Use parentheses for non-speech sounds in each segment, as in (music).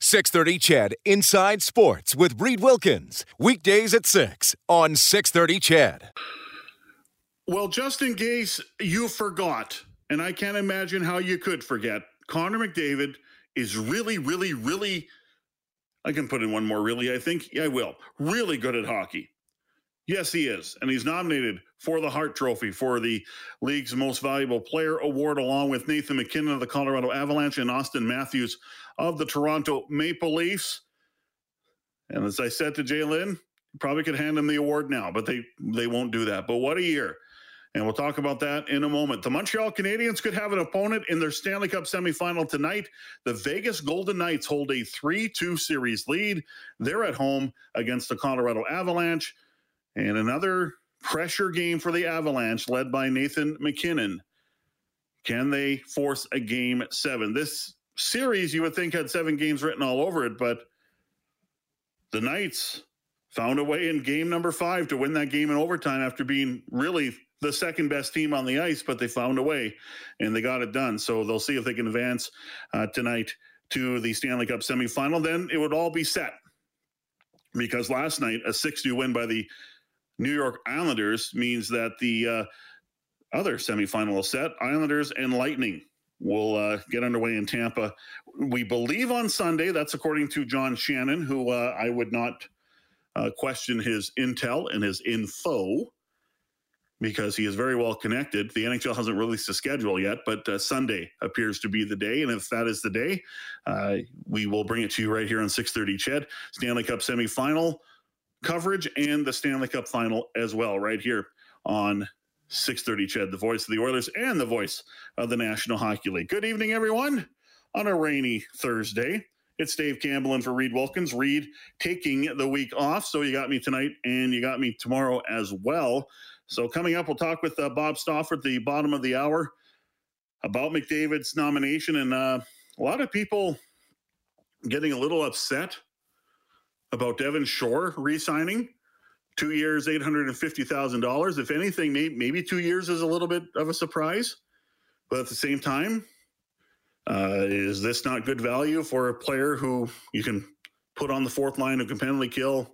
630 CHED Inside Sports with Reid Wilkins. Weekdays at 6 on 630 CHED. Well, just in case you forgot, and I can't imagine how you could forget, Connor McDavid is really, really, really. I can put in one more, really, I think. Yeah, I will. Really good at hockey. Yes, he is. And he's nominated for the Hart Trophy for the league's most valuable player award, along with Nathan MacKinnon of the Colorado Avalanche and Austin Matthews of the Toronto Maple Leafs. And as I said to Jalen, probably could hand him the award now, but they they won't do that. But what a year. And we'll talk about that in a moment. The Montreal Canadiens could have an opponent in their Stanley Cup semifinal tonight. The Vegas Golden Knights hold a 3 2 series lead. They're at home against the Colorado Avalanche. And another pressure game for the Avalanche, led by Nathan MacKinnon. Can they force a game seven? This series, you would think, had seven games written all over it, but the Knights found a way in game number five to win that game in overtime after being really the second best team on the ice, but they found a way and they got it done. So they'll see if they can advance uh, tonight to the Stanley Cup semifinal. Then it would all be set because last night, a 6 2 win by the New York Islanders means that the uh, other semifinal is set, Islanders and Lightning, will uh, get underway in Tampa. We believe on Sunday. That's according to John Shannon, who uh, I would not uh, question his intel and his info because he is very well connected. The NHL hasn't released a schedule yet, but uh, Sunday appears to be the day. And if that is the day, uh, we will bring it to you right here on 6:30. CHED Stanley Cup semifinal coverage and the Stanley Cup final as well, right here on 6:30. CHED, the voice of the Oilers and the voice of the National Hockey League. Good evening, everyone. On a rainy Thursday, it's Dave Campbell and for Reid Wilkins. Reid taking the week off, so you got me tonight and you got me tomorrow as well. So coming up, we'll talk with uh, Bob Stauffer at the bottom of the hour about McDavid's nomination, and uh, a lot of people getting a little upset about Devin Shore re-signing. Two years, eight hundred and fifty thousand dollars. If anything, maybe, maybe two years is a little bit of a surprise, but at the same time, uh, is this not good value for a player who you can put on the fourth line who can penalty kill?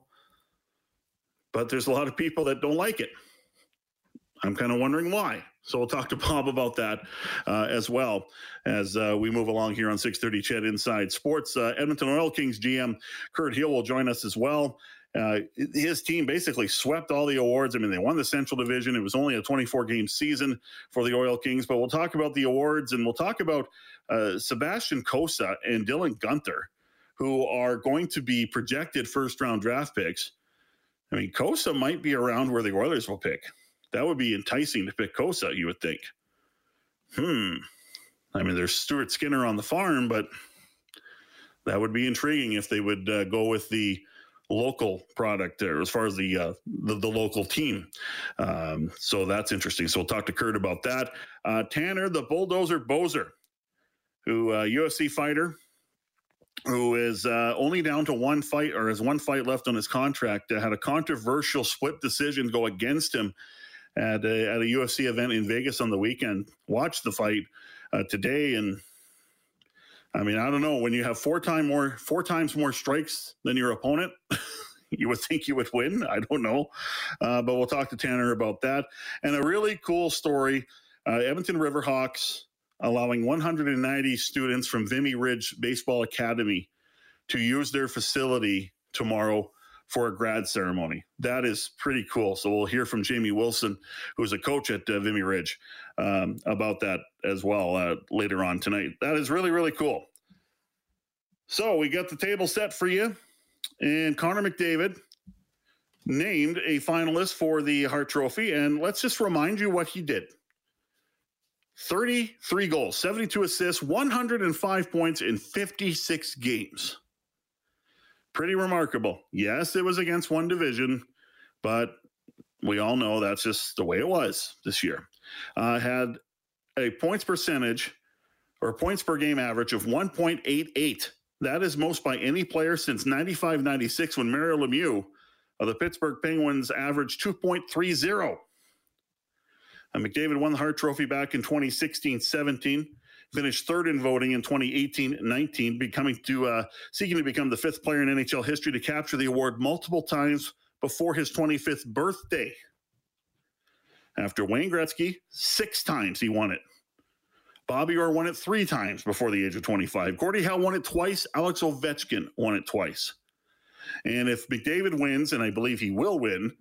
But there's a lot of people that don't like it. I'm kind of wondering why. So we'll talk to (laughs) Bob about that uh, as well as uh, we move along here on 6:30 CHED Inside Sports. Uh, Edmonton Oil Kings GM Kirt Hill will join us as well. Uh, his team basically swept all the awards. I mean, they won the Central Division. It was only a 24 game season for the Oil Kings, but we'll talk about the awards and we'll talk about uh, Sebastian Cossa and Dylan Guenther, who are going to be projected first round draft picks. I mean, Cossa might be around where the Oilers will pick. That would be enticing to pick Cossa, you would think. Hmm. I mean, there's Stuart Skinner on the farm, but that would be intriguing if they would uh, go with the local product there as far as the uh, the, the, local team. Um, so that's interesting. So we'll talk to Kirt about that. Uh, Tanner, the bulldozer Boser, who uh, UFC fighter, who is uh, only down to one fight or has one fight left on his contract, uh, had a controversial split decision go against him at a, at a UFC event in Vegas on the weekend. Watched the fight uh, today, and I mean, I don't know when you have four time more four times more strikes than your opponent. (laughs) you would think you would win. I don't know, uh, but we'll talk to Tanner about that. And a really cool story: uh, Edmonton Riverhawks allowing 190 students from Vimy Ridge Baseball Academy to use their facility tomorrow for a grad ceremony. That is pretty cool. So we'll hear from Jamie Wilson, who's a coach at uh, Vimy Ridge, um, about that as well uh, later on tonight. That is really, really cool. So we got the table set for you. And Connor McDavid named a finalist for the Hart Trophy. And let's just remind you what he did 33 goals, 72 assists, 105 points in 56 games. Pretty remarkable. Yes, it was against one division, but we all know that's just the way it was this year. Uh, had a points percentage or points per game average of 1.88. That is most by any player since 95 96 when Mario Lemieux of the Pittsburgh Penguins averaged 2.30. And McDavid won the Hart Trophy back in 2016 17 finished third in voting in 2018-19, becoming to uh, seeking to become the fifth player in NHL history to capture the award multiple times before his 25th birthday. After Wayne Gretzky, six times he won it. Bobby Orr won it three times before the age of 25. Gordie Howe won it twice. Alex Ovechkin won it twice. And if McDavid wins, and I believe he will win,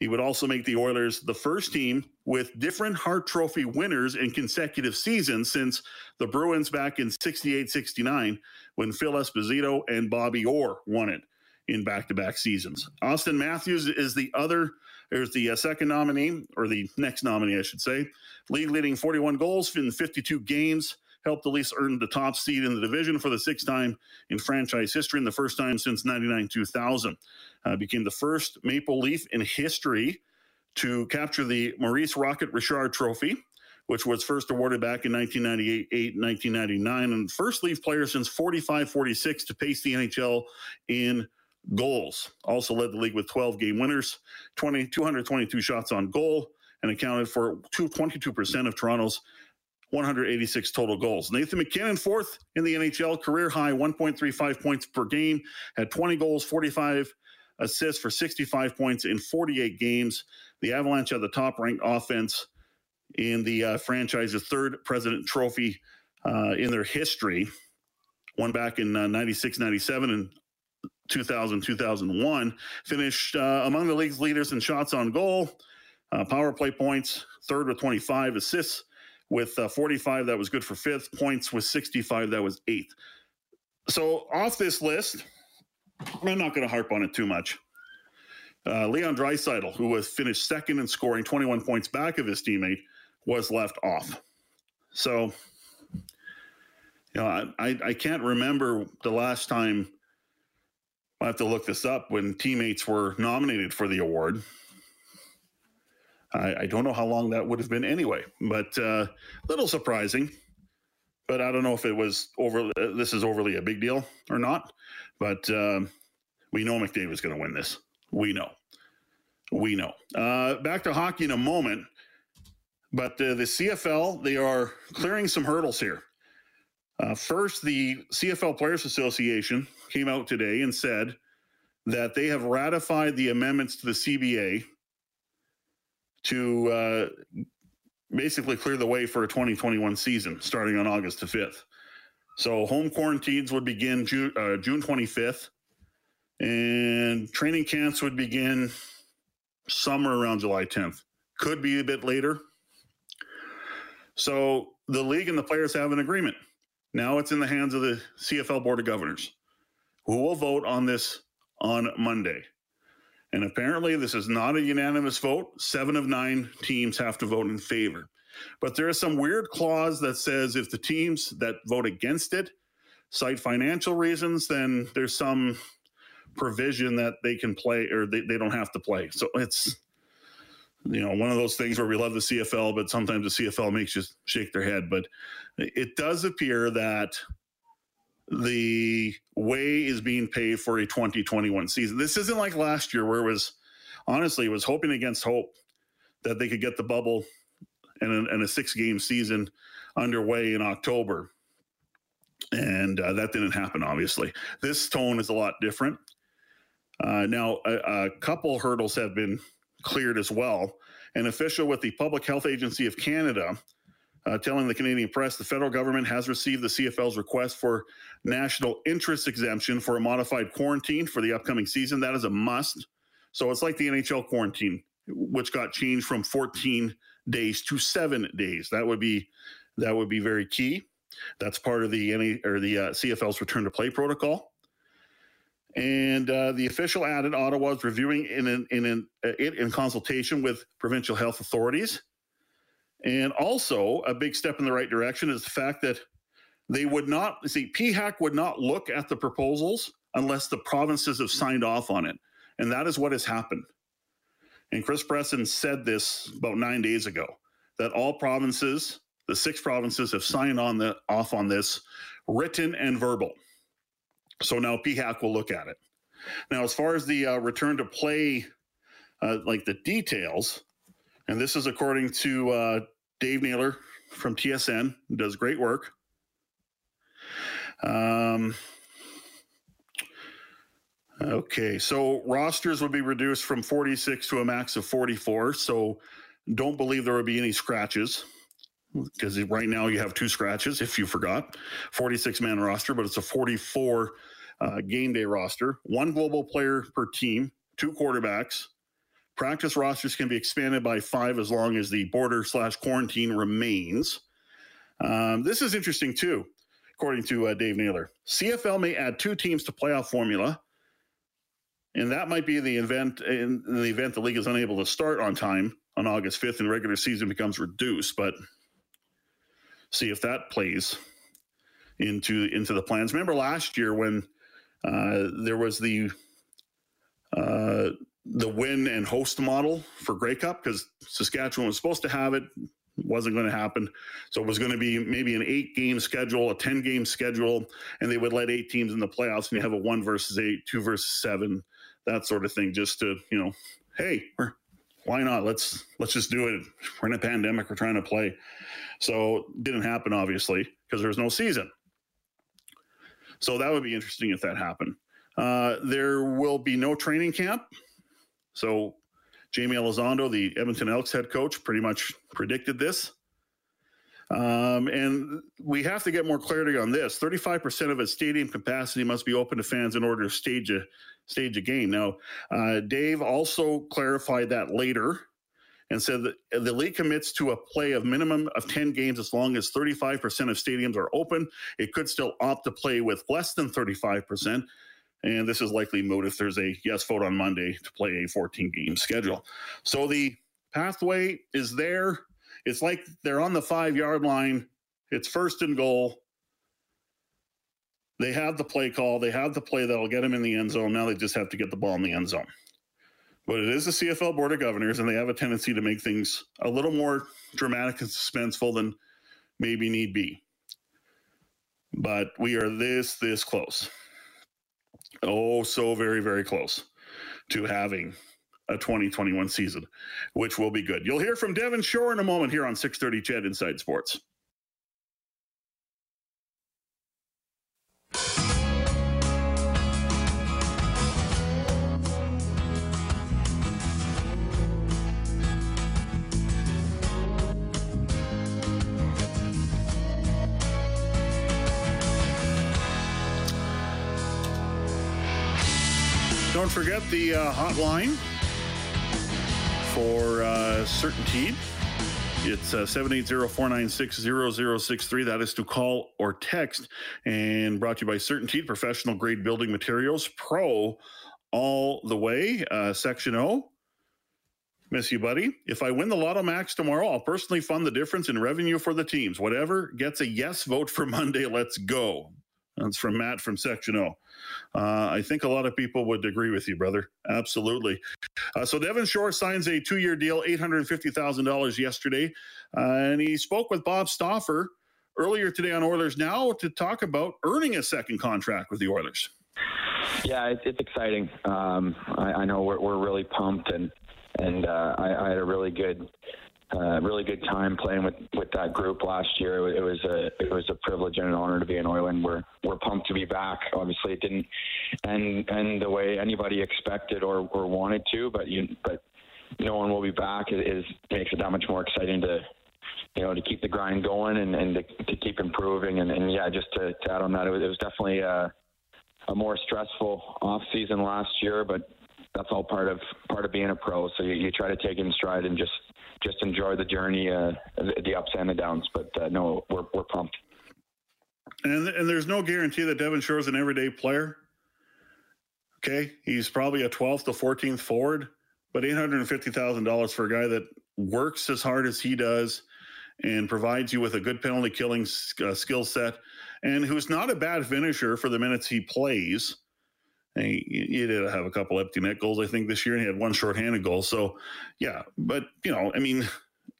he would also make the Oilers the first team with different Hart Trophy winners in consecutive seasons since the Bruins back in 68 69 when Phil Esposito and Bobby Orr won it in back to back seasons. Austin Matthews is the other, there's the uh, second nominee, or the next nominee, I should say. League leading 41 goals in 52 games helped the Leafs earn the top seed in the division for the sixth time in franchise history and the first time since 99 2000. Uh, became the first Maple Leaf in history to capture the Maurice Rocket Richard Trophy, which was first awarded back in 1998 1999, and first Leaf player since 45 46 to pace the NHL in goals. Also led the league with 12 game winners, 20, 222 shots on goal, and accounted for 22% of Toronto's 186 total goals. Nathan MacKinnon, fourth in the NHL, career high 1.35 points per game, had 20 goals, 45 assists for 65 points in 48 games. The Avalanche had the top ranked offense in the uh, franchise's third President Trophy uh, in their history. One back in uh, 96 97 and 2000 2001. Finished uh, among the league's leaders in shots on goal, uh, power play points, third with 25 assists with uh, 45 that was good for fifth points with 65 that was eighth. So off this list i'm not going to harp on it too much. Uh, leon Draisaitl, who was finished second in scoring 21 points back of his teammate was left off. So you know I, I can't remember the last time i have to look this up when teammates were nominated for the award I, I, don't know how long that would have been anyway, but uh, little surprising. But I don't know if it was over. Uh, this is overly a big deal or not. But uh, we know McDavid's going to win this. We know. We know. Uh, back to hockey in a moment. But the CFL, they are clearing some hurdles here. Uh, first, the CFL Players Association came out today and said that they have ratified the amendments to the CBA to uh, basically clear the way for a 2021 season starting on August the 5th. So home quarantines would begin June, uh, June 25th, and training camps would begin somewhere around July 10th. Could be a bit later. So the league and the players have an agreement. Now it's in the hands of the CFL Board of Governors, who will vote on this on Monday. And apparently, this is not a unanimous vote. Seven of nine teams have to vote in favor. But there is some weird clause that says if the teams that vote against it cite financial reasons, then there's some provision that they can play or they, they don't have to play. So it's, you know, one of those things where we love the CFL, but sometimes the CFL makes you shake their head. But it does appear that the way is being paid for a 2021 season. This isn't like last year where it was honestly it was hoping against hope that they could get the bubble and a, and a six game season underway in October. And uh, that didn't happen, obviously. This tone is a lot different. Uh, now, a, a couple hurdles have been cleared as well. An official with the Public Health Agency of Canada uh, telling the Canadian press the federal government has received the CFL's request for national interest exemption for a modified quarantine for the upcoming season. That is a must. So it's like the NHL quarantine, which got changed from 14 days to seven days. That would be that would be very key. That's part of the NA, or the uh, CFL's return to play protocol. And uh, the official added Ottawa is reviewing in an, in an, uh, it in consultation with provincial health authorities. And also, a big step in the right direction is the fact that they would not see PHAC would not look at the proposals unless the provinces have signed off on it. And that is what has happened. And Chris Bresson said this about nine days ago that all provinces, the six provinces, have signed on the off on this, written and verbal. So now PHAC will look at it. Now, as far as the uh, return to play, uh, like the details, and this is according to uh, Dave Naylor from TSN, does great work. Um, okay, so rosters would be reduced from 46 to a max of 44. So don't believe there would be any scratches because right now you have two scratches if you forgot 46 man roster but it's a 44 uh, game day roster one global player per team two quarterbacks practice rosters can be expanded by five as long as the border slash quarantine remains um, this is interesting too according to uh, dave naylor cfl may add two teams to playoff formula and that might be the event in the event the league is unable to start on time on august 5th and regular season becomes reduced but see if that plays into into the plans. Remember last year when uh, there was the uh, the win and host model for Grey Cup because Saskatchewan was supposed to have it, wasn't going to happen. So it was going to be maybe an eight game schedule, a 10 game schedule, and they would let eight teams in the playoffs and you have a one versus eight, two versus seven, that sort of thing, just to, you know, hey, why not? Let's let's just do it. We're in a pandemic, we're trying to play. So didn't happen, obviously, because there was no season. So that would be interesting if that happened. Uh, there will be no training camp. So Jaime Elizondo, the Edmonton Elks head coach, pretty much predicted this. Um, and we have to get more clarity on this. 35% of its stadium capacity must be open to fans in order to stage a stage a game. Now, uh, Dave also clarified that later and said that the league commits to a play of minimum of 10 games as long as 35% of stadiums are open. It could still opt to play with less than 35%. And this is likely moot if there's a yes vote on Monday to play a 14 game schedule. So the pathway is there. It's like they're on the five yard line. It's first and goal. They have the play call. They have the play that'll get them in the end zone. Now they just have to get the ball in the end zone. But it is the CFL Board of Governors, and they have a tendency to make things a little more dramatic and suspenseful than maybe need be. But we are this, this close. Oh, so very, very close to having a 2021 season, which will be good. You'll hear from Devin Shore in a moment here on 630 CHED Inside Sports. Don't forget the uh, hotline for uh, Certainteed. It's uh, 780-496-0063. That is to call or text. And brought to you by Certainteed, professional grade building materials, pro all the way. Uh, Section O. Miss you, buddy. If I win the Lotto Max tomorrow, I'll personally fund the difference in revenue for the teams. Whatever gets a yes vote for Monday, let's go. That's from Matt from Section O. Uh, I think a lot of people would agree with you, brother. Absolutely. Uh, so Devin Shore signs a two-year deal, eight hundred fifty thousand dollars yesterday, uh, and he spoke with Bob Stauffer earlier today on Oilers Now to talk about earning a second contract with the Oilers. Yeah, it's, it's exciting. Um, I, I, know we're, we're really pumped, and and uh, I, I had a really good uh, really good time playing with, with that group last year. It was a it was a privilege and an honor to be an Oiler. We're we're pumped to be back. Obviously, it didn't end end the way anybody expected or, or wanted to, but you but knowing we'll be back is, is makes it that much more exciting to you know to keep the grind going and, and to, to keep improving. And, and yeah, just to, to add on that, it was, it was definitely a, a more stressful off season last year, but that's all part of part of being a pro. So you, you try to take it in stride and just just enjoy the journey, uh, the, ups and the downs. But uh, no, we're we're pumped. And and there's no guarantee that Devin Shore is an everyday player. Okay, he's probably a 12th to 14th forward, but $850,000 for a guy that works as hard as he does and provides you with a good penalty killing uh, skill set and who's not a bad finisher for the minutes he plays He, did have a couple empty net goals, I think, this year, and he had one shorthanded goal. So, yeah, but you know, I mean,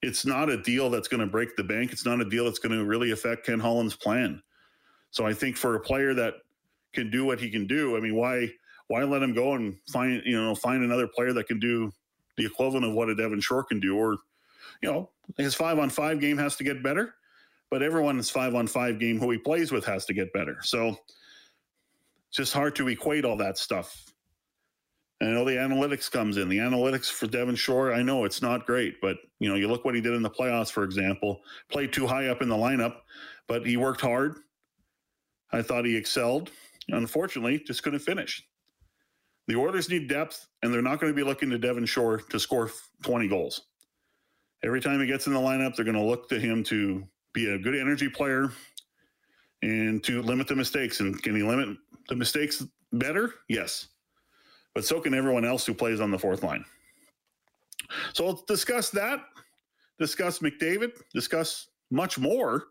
it's not a deal that's going to break the bank. It's not a deal that's going to really affect Ken Holland's plan. So, I think for a player that can do what he can do, I mean, why why let him go and find you know find another player that can do the equivalent of what a Devin Shore can do, or you know, his five on five game has to get better, but everyone's five on five game who he plays with has to get better. So just hard to equate all that stuff. And I know the analytics comes in. The analytics for Devin Shore, I know it's not great, but you know, you look what he did in the playoffs, for example. Played too high up in the lineup, but he worked hard. I thought he excelled. Unfortunately, just couldn't finish. The Oilers need depth, and they're not going to be looking to Devin Shore to score 20 goals. Every time he gets in the lineup, they're going to look to him to be a good energy player and to limit the mistakes. And can he limit the mistakes better? Yes. But so can everyone else who plays on the fourth line. So let's discuss that, discuss McDavid, discuss much more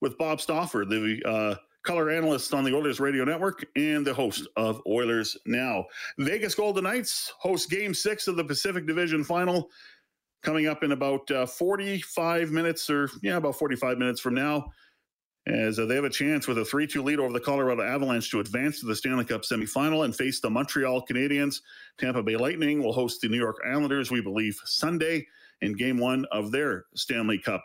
with Bob Stauffer, the uh, color analyst on the Oilers Radio Network and the host of Oilers Now. Vegas Golden Knights host game six of the Pacific Division final coming up in about uh, 45 minutes or, yeah, about 45 minutes from now as uh, they have a chance with a 3 2 lead over the Colorado Avalanche to advance to the Stanley Cup semifinal and face the Montreal Canadiens. Tampa Bay Lightning will host the New York Islanders, we believe, Sunday in game one of their Stanley Cup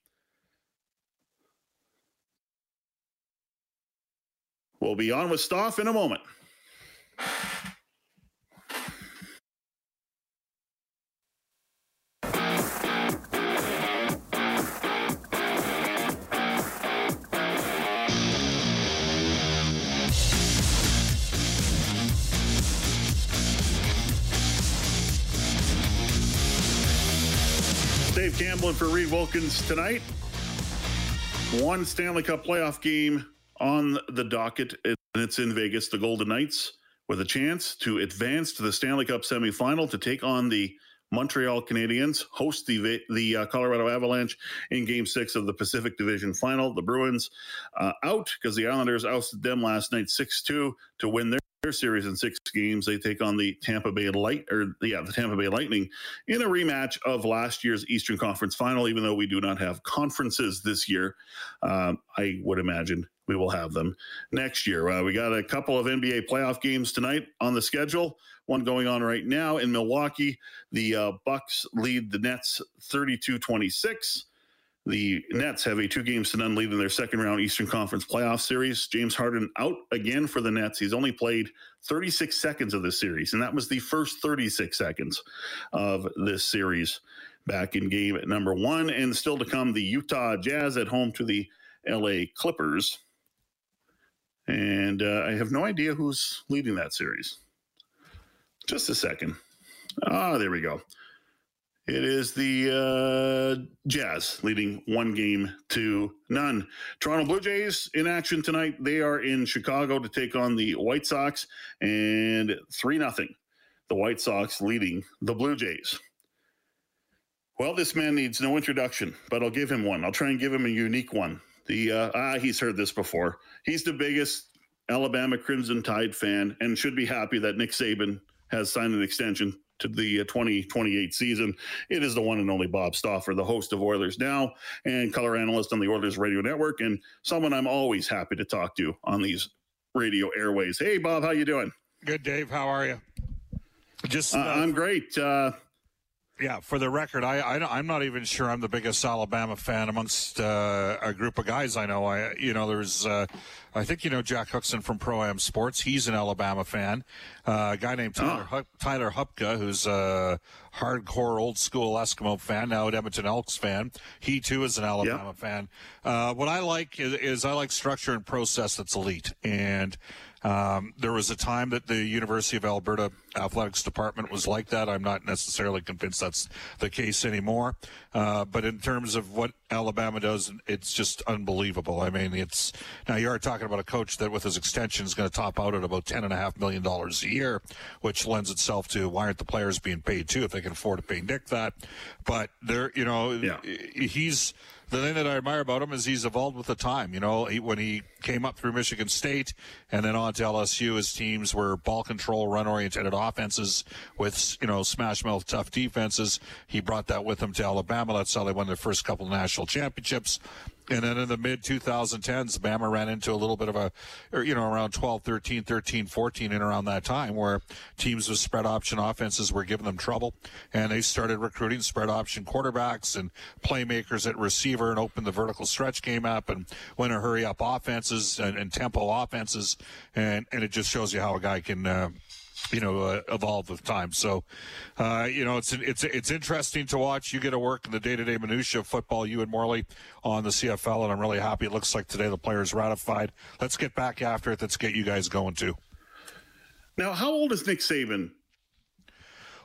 We'll be on with Stoff in a moment. Dave Campbell for Reid Wilkins tonight. One Stanley Cup playoff game on the docket, and it's in Vegas. The Golden Knights with a chance to advance to the Stanley Cup semifinal to take on the Montreal Canadiens, host the the uh, Colorado Avalanche in Game Six of the Pacific Division Final. The Bruins uh, out because the Islanders ousted them last night six two to win their their series in six games. They take on the Tampa Bay Light or yeah, the Tampa Bay Lightning in a rematch of last year's Eastern Conference Final. Even though we do not have conferences this year, um, I would imagine we will have them next year. Uh, we got a couple of NBA playoff games tonight on the schedule. One going on right now in Milwaukee. The uh, Bucks lead the Nets 32-26. The Nets have a two games to none lead in their second round Eastern Conference playoff series. James Harden out again for the Nets. He's only played 36 seconds of this series, and that was the first 36 seconds of this series back in game number one. And still to come, the Utah Jazz at home to the LA Clippers. And uh, I have no idea who's leading that series. Just a second. Ah, there we go. It is the uh, Jazz leading one game to none. Toronto Blue Jays in action tonight. They are in Chicago to take on the White Sox, and three nothing. The White Sox leading the Blue Jays. Well, this man needs no introduction, but I'll give him one. I'll try and give him a unique one. The uh, ah, he's heard this before. He's the biggest Alabama Crimson Tide fan, and should be happy that Nick Saban has signed an extension to the 2028 uh, season. It is the one and only Bob Stauffer, the host of Oilers Now and color analyst on the Oilers Radio Network, and someone I'm always happy to talk to on these radio airways. Hey, Bob, how you doing? Good, Dave. How are you? Just uh, uh, I'm great. Uh, yeah, for the record, I, I am not even sure I'm the biggest Alabama fan amongst uh, a group of guys I know. I you know there's uh, I think you know Jack Huxon from Pro Am Sports. He's an Alabama fan. Uh, a guy named Tyler oh. Tyler Hupka, who's a hardcore old school Eskimo fan, now at Edmonton Elks fan. He too is an Alabama fan. Uh, what I like is, is I like structure and process that's elite and. Um, there was a time that the University of Alberta athletics department was like that. I'm not necessarily convinced that's the case anymore. Uh, but in terms of what Alabama does, it's just unbelievable. I mean, it's now you are talking about a coach that with his extension is going to top out at about ten and a half million dollars a year, which lends itself to why aren't the players being paid too if they can afford to pay Nick that? But there, you know, yeah. he's the thing that I admire about him is he's evolved with the time. You know, he, when he came up through Michigan State and then on to LSU, his teams were ball control, run oriented offenses with, you know, smash mouth tough defenses. He brought that with him to Alabama. That's how they won their first couple national championships. And then in the mid 2010s, Bama ran into a little bit of a, you know, around 12, 13, 13, 14 and around that time where teams with spread option offenses were giving them trouble. And they started recruiting spread option quarterbacks and playmakers at receiver and opened the vertical stretch game up and went to hurry up offenses and, and tempo offenses. And, and it just shows you how a guy can, uh, you know, uh, evolve with time. So, uh, you know, it's it's it's interesting to watch. You get to work in the day to day minutia of football. You and Morley on the CFL, and I'm really happy. It looks like today the players ratified. Let's get back after it. Let's get you guys going too. Now, how old is Nick Saban?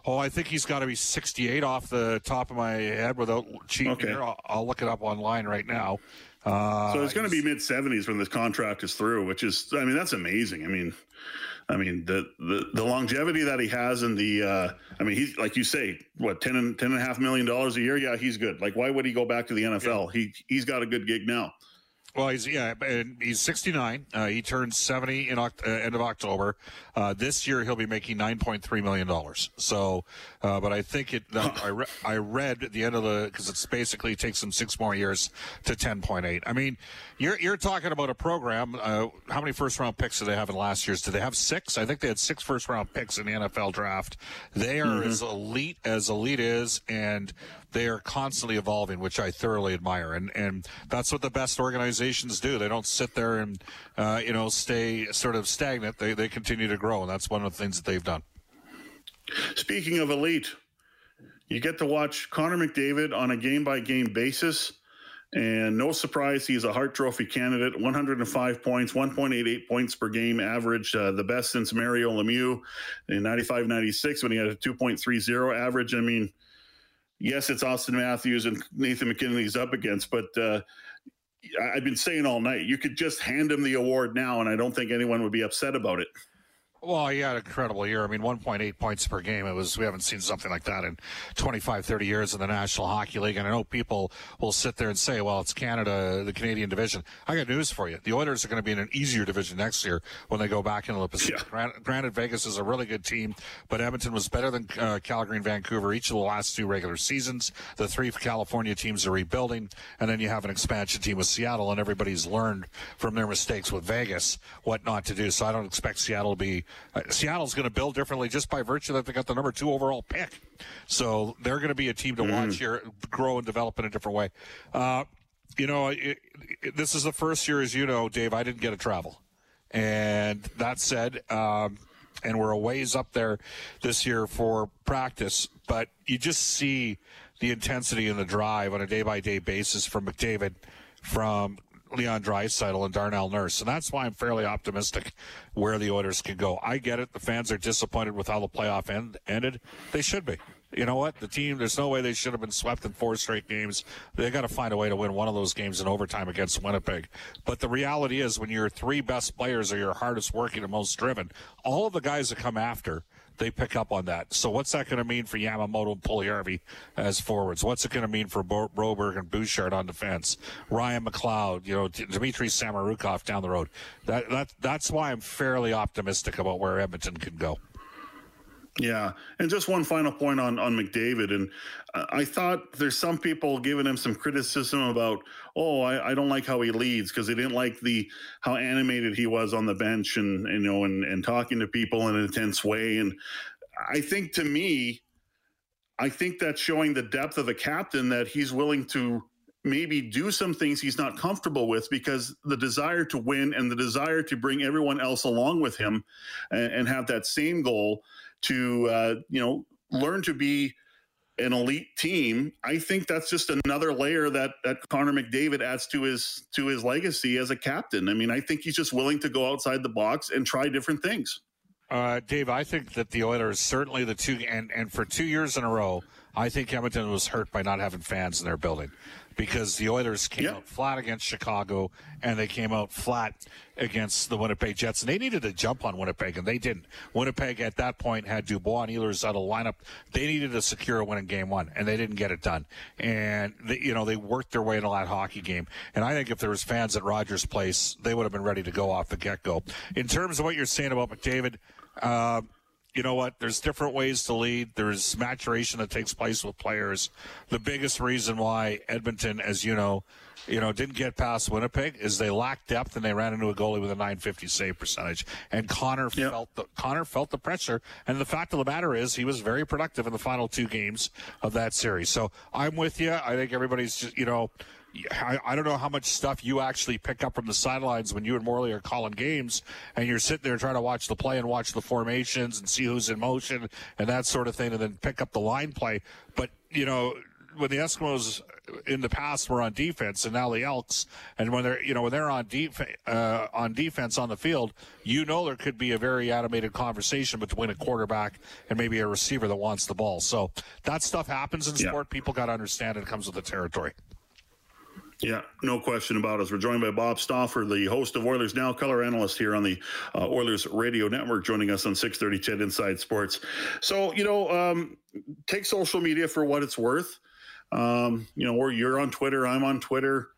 Oh, I think he's got to be 68 off the top of my head without cheating okay. here. I'll, I'll, look it up online right now. Uh, so it's going to be mid 70s when this contract is through, which is, I mean, that's amazing. I mean, I mean, the, the, the longevity that he has and the, uh, I mean, he's like you say, what, 10 and, 10 and a half million dollars a year. Yeah, he's good. Like, why would he go back to the NFL? Yeah. He, he's got a good gig now. Well, he's yeah, and he's 69. Uh, he turns 70 in uh, end of October. Uh, this year he'll be making 9.3 million dollars. So, uh, but I think it. I, re- I read at the end of the because it's basically takes him six more years to 10.8. I mean, you're you're talking about a program. Uh, how many first round picks did they have in last year's? Did they have six? I think they had six first round picks in the NFL draft. They are mm-hmm. as elite as elite is, and they are constantly evolving, which I thoroughly admire. And and that's what the best organizations do. They don't sit there and uh, you know stay sort of stagnant. They they continue to grow, and that's one of the things that they've done. Speaking of elite, you get to watch Connor McDavid on a game by game basis. And no surprise, he's a Hart Trophy candidate. 105 points, 1.88 points per game average, uh, the best since Mario Lemieux in 95 96 when he had a 2.30 average. I mean, yes, it's Austin Matthews and Nathan MacKinnon he's up against, but uh, I've been saying all night, you could just hand him the award now, and I don't think anyone would be upset about it. Well, he had an incredible year. I mean, 1.8 points per game. It was we haven't seen something like that in 25, 30 years in the National Hockey League. And I know people will sit there and say, "Well, it's Canada, the Canadian division." I got news for you: the Oilers are going to be in an easier division next year when they go back into the Pacific. Yeah. Granted, Vegas is a really good team, but Edmonton was better than uh, Calgary and Vancouver each of the last two regular seasons. The three California teams are rebuilding, and then you have an expansion team with Seattle, and everybody's learned from their mistakes with Vegas what not to do. So I don't expect Seattle to be uh, Seattle's going to build differently just by virtue that they got the number two overall pick. So they're going to be a team to mm. watch here, grow and develop in a different way. Uh, you know, it, it, this is the first year, as you know, Dave. I didn't get to travel, and that said, um, and we're a ways up there this year for practice. But you just see the intensity and the drive on a day by day basis from McDavid, from Leon Draisaitl and Darnell Nurse. And that's why I'm fairly optimistic where the Oilers can go. I get it. The fans are disappointed with how the playoff end, ended. They should be. You know what? The team, there's no way they should have been swept in four straight games. They got to find a way to win one of those games in overtime against Winnipeg. But the reality is, when your three best players are your hardest working and most driven, all of the guys that come after – they pick up on that. So what's that going to mean for Yamamoto and Puljujarvi as forwards? What's it going to mean for Bo- Broberg and Bouchard on defense? Ryan McLeod, you know, Dmitry Samorukov down the road. That that that's why I'm fairly optimistic about where Edmonton can go. Yeah, and just one final point on on McDavid, and uh, I thought there's some people giving him some criticism about, oh, I, I don't like how he leads because they didn't like the how animated he was on the bench and you know and and talking to people in an intense way, and I think to me, I think that's showing the depth of a captain that he's willing to maybe do some things he's not comfortable with because the desire to win and the desire to bring everyone else along with him and, and have that same goal to uh, you know learn to be an elite team, I think that's just another layer that that Connor McDavid adds to his to his legacy as a captain. I mean, I think he's just willing to go outside the box and try different things. Uh, Dave, I think that the Oilers certainly the two and and for two years in a row, I think Edmonton was hurt by not having fans in their building because the Oilers came out flat against Chicago and they came out flat against the Winnipeg Jets. And they needed to jump on Winnipeg, and they didn't. Winnipeg at that point had Dubois and Ehlers out of the lineup. They needed to secure a win in game one, and they didn't get it done. And, they, you know, they worked their way into that hockey game. And I think if there was fans at Rogers Place, they would have been ready to go off the get-go. In terms of what you're saying about McDavid, uh, you know what? There's different ways to lead. There's maturation that takes place with players. The biggest reason why Edmonton, as you know, you know, didn't get past Winnipeg is they lacked depth and they ran into a goalie with a 950 save percentage. And Connor yep. felt the Connor felt the pressure. And the fact of the matter is, he was very productive in the final two games of that series. So I'm with you. I think everybody's just, you know, I, I, don't know how much stuff you actually pick up from the sidelines when you and Morley are calling games and you're sitting there trying to watch the play and watch the formations and see who's in motion and that sort of thing and then pick up the line play. But, you know, when the Eskimos in the past were on defense and now the Elks, and when they're, you know, when they're on, def- uh, on defense on the field, you know there could be a very animated conversation between a quarterback and maybe a receiver that wants the ball. So that stuff happens in sport. Yeah. People got to understand it comes with the territory. Yeah, no question about it. We're joined by Bob Stauffer, the host of Oilers Now, color analyst here on the uh, Oilers Radio Network, joining us on 630 CHED Inside Sports. So, you know, um, take social media for what it's worth. Um, you know, or you're on Twitter, I'm on Twitter.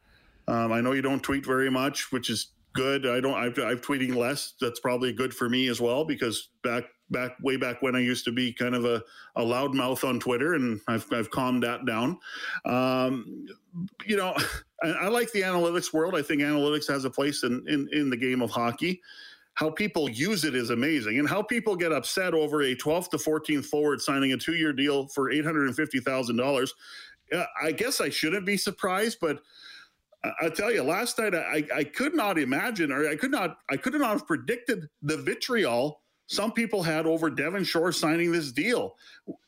Um, I know you don't tweet very much, which is good. I don't. I've, I've tweeting less. That's probably good for me as well because back back way back when I used to be kind of a, a loudmouth on Twitter, and I've I've calmed that down. Um, you know, (laughs) I, I, like the analytics world. I think analytics has a place in, in in the game of hockey. How people use it is amazing, and how people get upset over a 12th to 14th forward signing a two-year deal for eight hundred and fifty thousand dollars. I guess I shouldn't be surprised, but I tell you, last night I, I could not imagine, or I could not, I could not have predicted the vitriol some people had over Devin Shore signing this deal.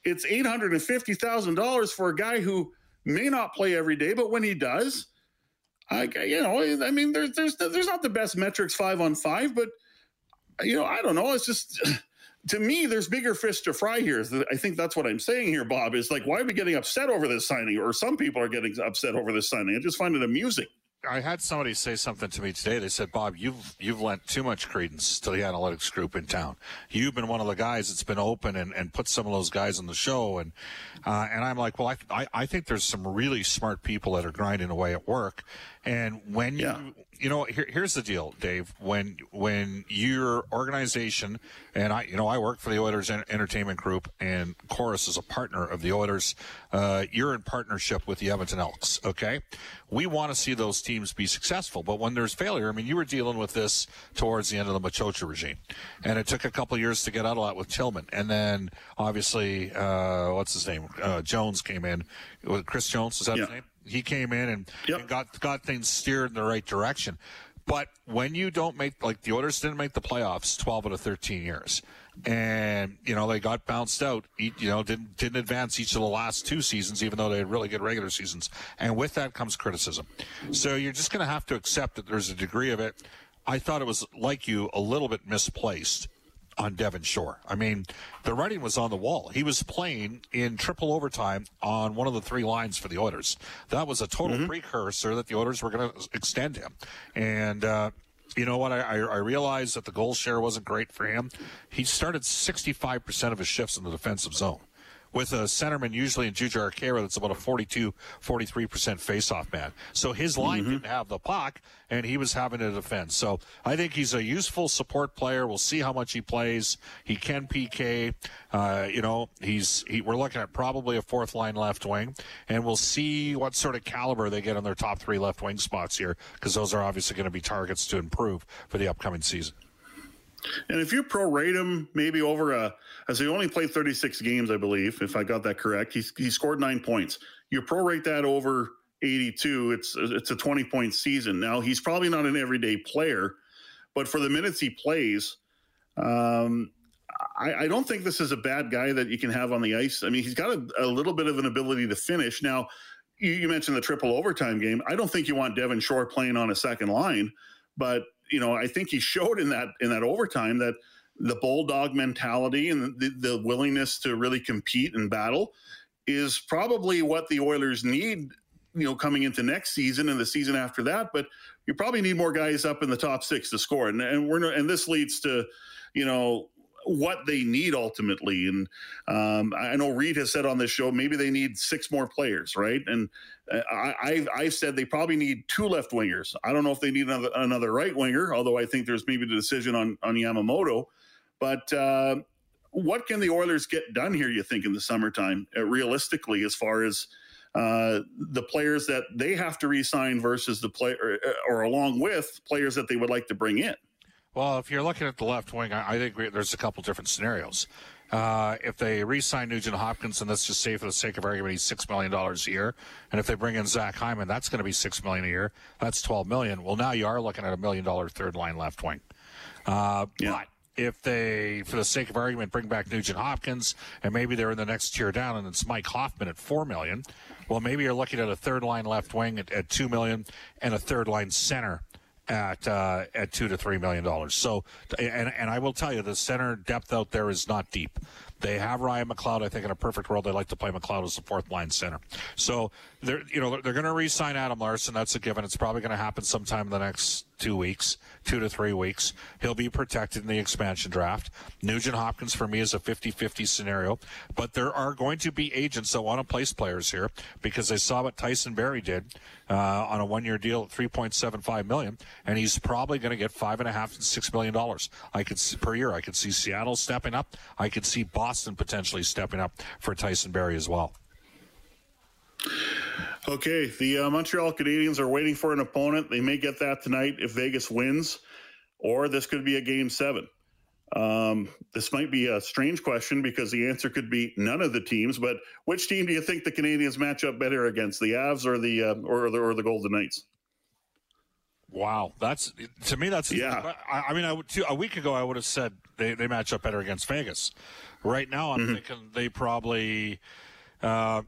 It's eight hundred and fifty thousand dollars for a guy who may not play every day, but when he does, I, you know, I mean, there's there's there's not the best metrics five on five, but you know, I don't know. It's just (laughs) to me, there's bigger fish to fry here. I think that's what I'm saying here, Bob. Is like, why are we getting upset over this signing? Or some people are getting upset over this signing. I just find it amusing. I had somebody say something to me today. They said, "Bob, you've you've lent too much credence to the analytics group in town. You've been one of the guys that's been open and, and put some of those guys on the show." And uh, and I'm like, "Well, I, I, I think there's some really smart people that are grinding away at work, and when yeah. you know, here, here's the deal, Dave. When when your organization and I, you know, I work for the Oilers Entertainment Group, and Corus is a partner of the Oilers. Uh, you're in partnership with the Edmonton Elks. Okay, we want to see those teams be successful, but when there's failure, I mean, you were dealing with this towards the end of the Maciocia regime, and it took a couple years to get out of that with Tillman, and then obviously, uh, what's his name, uh, Jones came in. With Chris Jones is that yeah. his name? He came in and, yep. and got got things steered in the right direction. But when you don't make like the Oilers didn't make the playoffs 12 out of 13 years, and you know they got bounced out. You know didn't didn't advance each of the last two seasons, even though they had really good regular seasons. And with that comes criticism. So you're just going to have to accept that there's a degree of it. I thought it was like you a little bit misplaced on Devin Shore. I mean, the writing was on the wall. He was playing in triple overtime on one of the three lines for the Oilers. That was a total mm-hmm. precursor that the Oilers were going to extend him. And, uh, you know what? I, I, realized that the goal share wasn't great for him. He started 65% of his shifts in the defensive zone with a centerman usually in Juju Khaira that's about a 42, 43% faceoff man. So his line mm-hmm. didn't have the puck, and he was having to defend. So I think he's a useful support player. We'll see how much he plays. He can PK. Uh, you know, he's he, we're looking at probably a fourth line left wing, and we'll see what sort of caliber they get on their top three left wing spots here, because those are obviously going to be targets to improve for the upcoming season. And if you prorate him maybe over a, as he only played 36 games, I believe, if I got that correct, he, he scored nine points. You prorate that over 82, it's it's a 20 point season. Now he's probably not an everyday player, but for the minutes he plays, um, I, I, don't think this is a bad guy that you can have on the ice. I mean, he's got a, a little bit of an ability to finish. Now, you, you, mentioned the triple overtime game. I don't think you want Devin Shore playing on a second line, but you know, I think he showed in that in that overtime that the bulldog mentality and the, the willingness to really compete and battle is probably what the Oilers need you know coming into next season and the season after that. But you probably need more guys up in the top six to score. And, and we're and this leads to you know what they need ultimately. And um, i know Reid has said on this show maybe they need six more players right? And uh, I, I've, said they probably need two left wingers. I don't know if they need another, another right winger although i think there's maybe the decision on, on yamamoto. But uh, what can the oilers get done here you think in the summertime uh, realistically as far as uh, the players that they have to re-sign versus the player or, or, along with players that they would like to bring in. Well, if you're looking at the left wing, I, I think there's a couple different scenarios. Uh, if they re-sign Nugent Hopkins, and let's just say for the sake of argument, he's six million dollars a year, and if they bring in Zach Hyman, that's going to be six million a year. That's twelve million. Well, now you are looking at a million dollar third line left wing. Uh, yeah. But if they, for the sake of argument, bring back Nugent Hopkins, and maybe they're in the next tier down, and it's Mike Hoffman at four million. Well, maybe you're looking at a third line left wing at, at two million, and a third line center at uh, at two to three million dollars. So, and and I will tell you, the center depth out there is not deep. They have Ryan McLeod. I think in a perfect world, they'd like to play McLeod as the fourth line center. So they're you know they're going to re-sign Adam Larsson. That's a given. It's probably going to happen sometime in the next two weeks, two to three weeks. He'll be protected in the expansion draft. Nugent Hopkins for me is a 50-50 scenario, but there are going to be agents that want to place players here because they saw what Tyson Barrie did uh, on a one-year deal at 3.75 million, and he's probably going to get five and a half to six million dollars. I could see, per year. I could see Seattle stepping up. I could see Boston potentially stepping up for Tyson Barrie as well. Okay, the uh, Montreal Canadiens are waiting for an opponent. They may get that tonight if Vegas wins, or this could be a game seven. Um, this might be a strange question because the answer could be none of the teams. But which team do you think the Canadiens match up better against, the Avs or the uh, or the or the Golden Knights? Wow, that's to me. That's yeah. I, I mean, I, two, a week ago I would have said they, they match up better against Vegas. Right now, I'm mm-hmm. thinking they probably. Uh,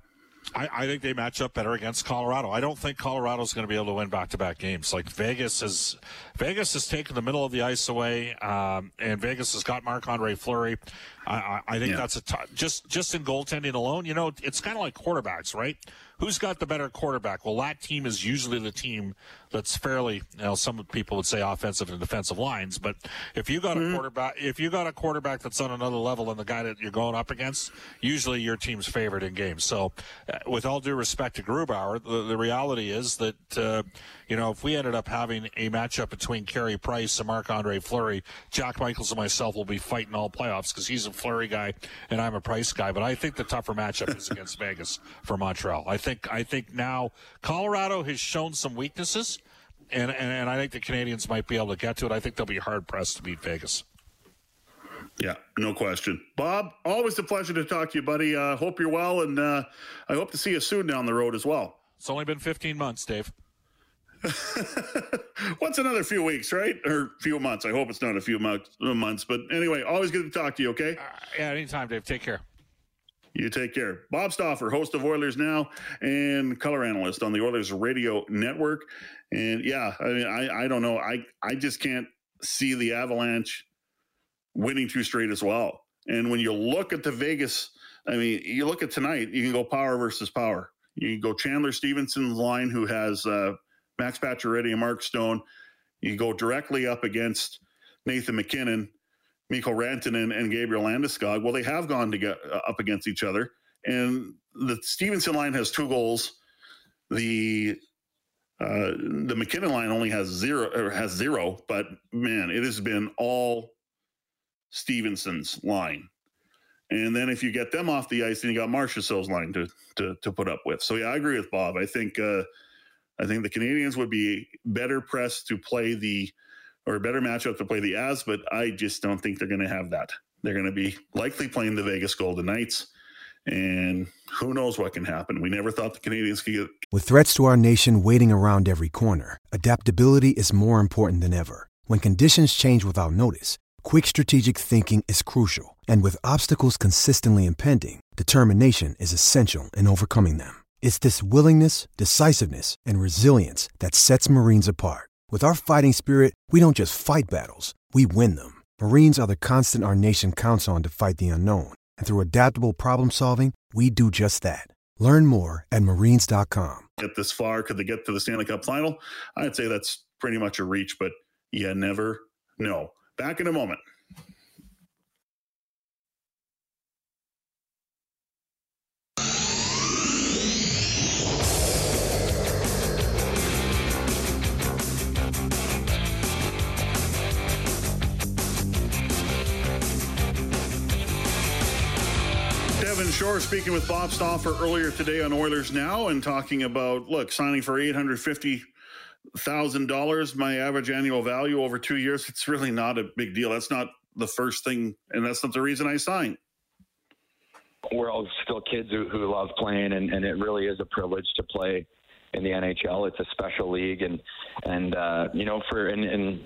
I, I, think they match up better against Colorado. I don't think Colorado's going to be able to win back-to-back games. Like Vegas has, Vegas has taken the middle of the ice away, um, and Vegas has got Marc Andre Fleury. I, I, I think yeah. that's a t- just just in goaltending alone. You know, it's kind of like quarterbacks, right? Who's got the better quarterback? Well, that team is usually the team that's fairly, you know, some people would say offensive and defensive lines, but if you got mm-hmm. a quarterback, if you got a quarterback that's on another level than the guy that you're going up against, usually your team's favored in games. So, uh, with all due respect to Grubauer, the, the reality is that, uh, you know, if we ended up having a matchup between Carey Price and Marc Andre Fleury, Jack Michaels and myself will be fighting all playoffs because he's a Fleury guy and I'm a Price guy. But I think the tougher matchup is against (laughs) Vegas for Montreal. I think think I think now Colorado has shown some weaknesses, and, and, and I think the Canadiens might be able to get to it. I think they'll be hard pressed to beat Vegas. Yeah, no question. Bob, always a pleasure to talk to you, buddy. Uh, hope you're well, and uh, I hope to see you soon down the road as well. It's only been 15 months, Dave. (laughs) What's another few weeks, right? Or few months. I hope it's not a few months. But anyway, always good to talk to you, okay? Uh, yeah, anytime, Dave. Take care. You take care. Bob Stauffer, host of Oilers Now and color analyst on the Oilers Radio Network. And yeah, I mean, I, I don't know. I, I just can't see the Avalanche winning two straight as well. And when you look at the Vegas, I mean, you look at tonight, you can go power versus power. You can go Chandler Stephenson's line, who has uh, Max Pacioretty and Mark Stone. You go directly up against Nathan MacKinnon Mikko Rantanen and Gabriel Landeskog. Well, they have gone to get uh, up against each other, and the Stephenson line has two goals. The uh, the MacKinnon line only has zero has zero, but man, it has been all Stephenson's line. And then if you get them off the ice, then you got Marchessault's line to, to to put up with. So yeah, I agree with Bob. I think uh, I think the Canadiens would be better pressed to play the or a better matchup to play the As, but I just don't think they're going to have that. They're going to be likely playing the Vegas Golden Knights, and who knows what can happen. We never thought the Canadiens could get. With threats to our nation waiting around every corner, adaptability is more important than ever. When conditions change without notice, quick strategic thinking is crucial. And with obstacles consistently impending, determination is essential in overcoming them. It's this willingness, decisiveness, and resilience that sets Marines apart. With our fighting spirit, we don't just fight battles, we win them. Marines are the constant our nation counts on to fight the unknown. And through adaptable problem solving, we do just that. Learn more at marines.com. Get this far. Could they get to the Stanley Cup final? I'd say that's pretty much a reach, but you never know. Back in a moment. Shore speaking with Bob Stauffer earlier today on Oilers Now and talking about look signing for eight hundred fifty thousand dollars, my average annual value over two years. It's really not a big deal. That's not the first thing, and that's not the reason I signed. We're all still kids who, who love playing, and, and it really is a privilege to play in the NHL. It's a special league, and and uh, you know for and, and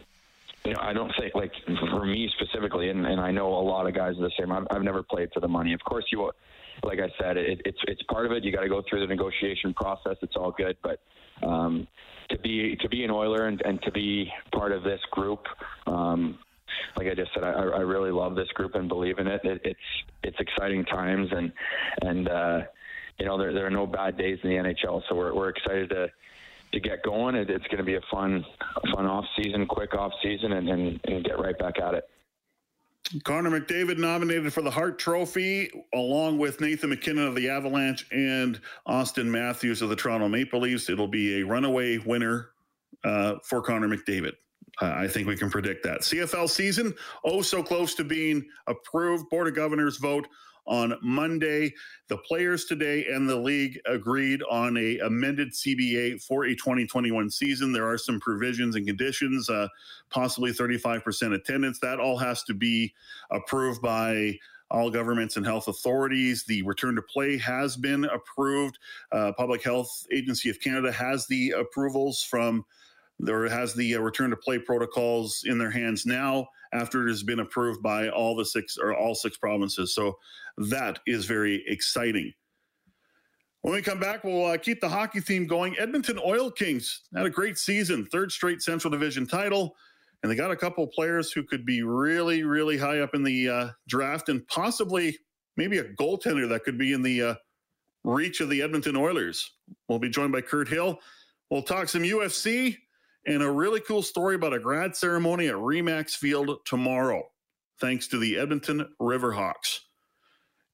you know, I don't think like for me specifically, and, and I know a lot of guys are the same. I've, I've never played for the money. Of course, you, like I said, it, it's it's part of it. You got to go through the negotiation process. It's all good, but um, to be to be an Oiler and, and to be part of this group, um, like I just said, I, I really love this group and believe in it. it it's it's exciting times, and and uh, you know there there are no bad days in the NHL, so we're we're excited to to get going. It, it's going to be a fun, fun off season, quick off season, and, and, and get right back at it. Connor McDavid nominated for the Hart Trophy, along with Nathan MacKinnon of the Avalanche and Austin Matthews of the Toronto Maple Leafs. It'll be a runaway winner uh, for Connor McDavid. Uh, I think we can predict that. CFL season, oh, so close to being approved. Board of Governors vote on Monday. The players today and the league agreed on a amended CBA for a 2021 season. There are some provisions and conditions, uh, possibly 35% attendance. That all has to be approved by all governments and health authorities. The return to play has been approved. Uh, Public Health Agency of Canada has the approvals from there has the uh, return to play protocols in their hands now after it has been approved by all the six or all six provinces. So that is very exciting. When we come back, we'll uh, keep the hockey theme going. Edmonton Oil Kings had a great season, third straight Central Division title, and they got a couple players who could be really, really high up in the uh, draft and possibly maybe a goaltender that could be in the uh, reach of the Edmonton Oilers. We'll be joined by Kirt Hill. We'll talk some UFC and a really cool story about a grad ceremony at Remax Field tomorrow, thanks to the Edmonton Riverhawks.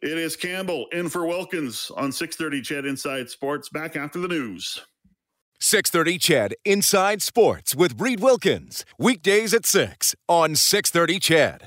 It is Campbell in for Wilkins on 630 CHED Inside Sports. Back after the news. 630 CHED Inside Sports with Reid Wilkins. Weekdays at 6 on 630 CHED.